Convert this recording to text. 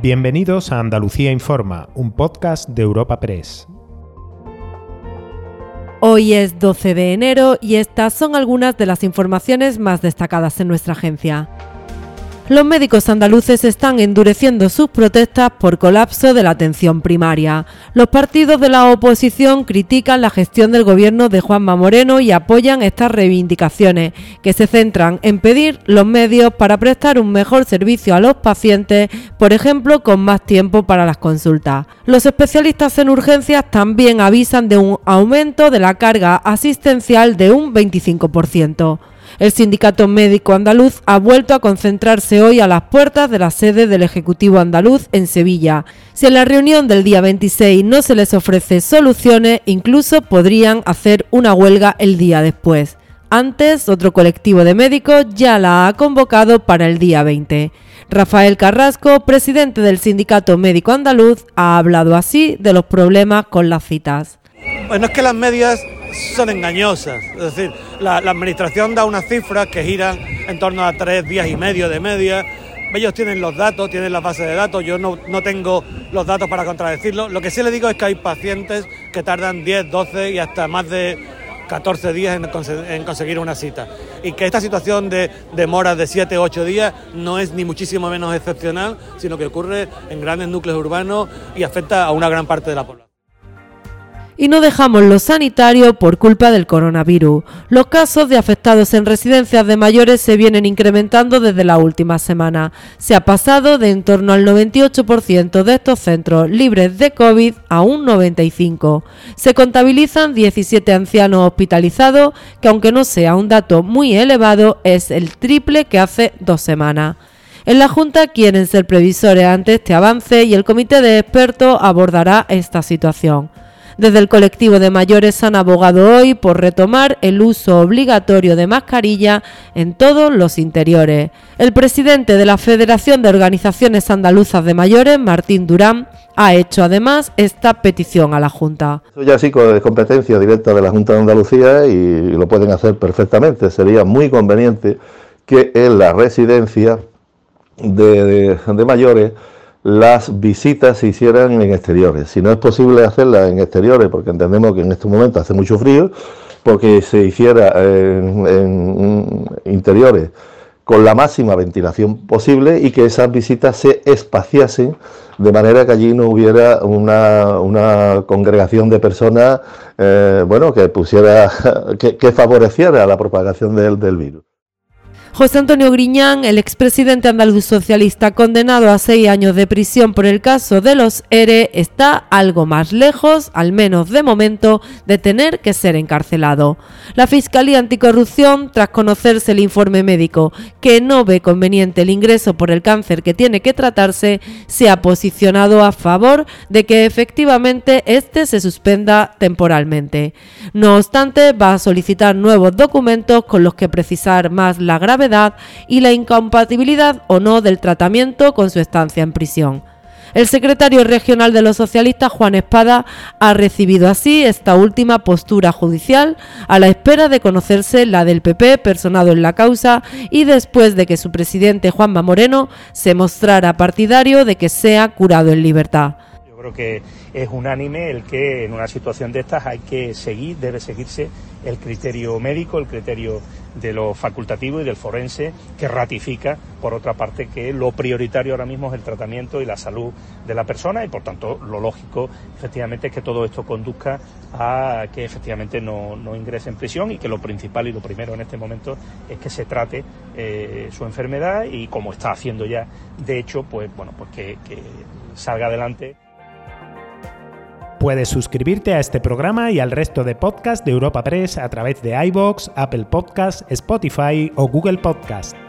Bienvenidos a Andalucía Informa, un podcast de Europa Press. Hoy es 12 de enero y estas son algunas de las informaciones más destacadas en nuestra agencia. Los médicos andaluces están endureciendo sus protestas por colapso de la atención primaria. Los partidos de la oposición critican la gestión del gobierno de Juanma Moreno y apoyan estas reivindicaciones, que se centran en pedir los medios para prestar un mejor servicio a los pacientes, por ejemplo, con más tiempo para las consultas. Los especialistas en urgencias también avisan de un aumento de la carga asistencial de un 25%. El Sindicato Médico Andaluz ha vuelto a concentrarse hoy a las puertas de la sede del Ejecutivo Andaluz en Sevilla. Si en la reunión del día 26 no se les ofrece soluciones, incluso podrían hacer una huelga el día después. Antes, otro colectivo de médicos ya la ha convocado para el día 20. Rafael Carrasco, presidente del Sindicato Médico Andaluz, ha hablado así de los problemas con las citas. Bueno, es que las medias son engañosas. Es decir, la, administración da unas cifras que giran en torno a tres días y medio de media. Ellos tienen los datos, tienen las bases de datos, yo no, no tengo los datos para contradecirlo. Lo que sí les digo es que hay pacientes que tardan 10, 12 y hasta más de 14 días en, conseguir una cita. Y que esta situación de demoras de 7 o 8 días no es ni muchísimo menos excepcional, sino que ocurre en grandes núcleos urbanos y afecta a una gran parte de la población y no dejamos lo sanitario por culpa del coronavirus. Los casos de afectados en residencias de mayores se vienen incrementando desde la última semana. Se ha pasado de en torno al 98% de estos centros libres de COVID a un 95%. Se contabilizan 17 ancianos hospitalizados, que aunque no sea un dato muy elevado, es el triple que hace dos semanas. En la Junta quieren ser previsores ante este avance y el comité de expertos abordará esta situación. Desde el colectivo de mayores han abogado hoy por retomar el uso obligatorio de mascarilla en todos los interiores. El presidente de la Federación de Organizaciones Andaluzas de Mayores, Martín Durán, ha hecho además esta petición a la Junta. Eso ya sí es competencia directa de la Junta de Andalucía y lo pueden hacer perfectamente. Sería muy conveniente que en la residencia de, de mayores las visitas se hicieran en exteriores. Si no es posible hacerlas en exteriores, porque entendemos que en este momento hace mucho frío, porque se hiciera en, interiores con la máxima ventilación posible y que esas visitas se espaciasen de manera que allí no hubiera una, congregación de personas eh, bueno que pusiera que, favoreciera la propagación del virus. José Antonio Griñán, el expresidente andaluz socialista condenado a seis años de prisión por el caso de los ERE, está algo más lejos, al menos de momento, de tener que ser encarcelado. La Fiscalía Anticorrupción, tras conocerse el informe médico que no ve conveniente el ingreso por el cáncer que tiene que tratarse, se ha posicionado a favor de que efectivamente este se suspenda temporalmente. No obstante, va a solicitar nuevos documentos con los que precisar más la gravedad y la incompatibilidad o no del tratamiento con su estancia en prisión. El secretario regional de los socialistas, Juan Espada, ha recibido así esta última postura judicial a la espera de conocerse la del PP personado en la causa y después de que su presidente, Juanma Moreno, se mostrara partidario de que sea curado en libertad. Creo que es unánime el que en una situación de estas hay que seguir, debe seguirse el criterio médico, el criterio de lo facultativo y del forense, que ratifica, por otra parte, que lo prioritario ahora mismo es el tratamiento y la salud de la persona y, por tanto, lo lógico, efectivamente, es que todo esto conduzca a que efectivamente no, ingrese en prisión y que lo principal y lo primero en este momento es que se trate eh, su enfermedad y, como está haciendo ya, de hecho, pues bueno, pues que salga adelante. Puedes suscribirte a este programa y al resto de podcasts de Europa Press a través de iBox, Apple Podcasts, Spotify o Google Podcasts.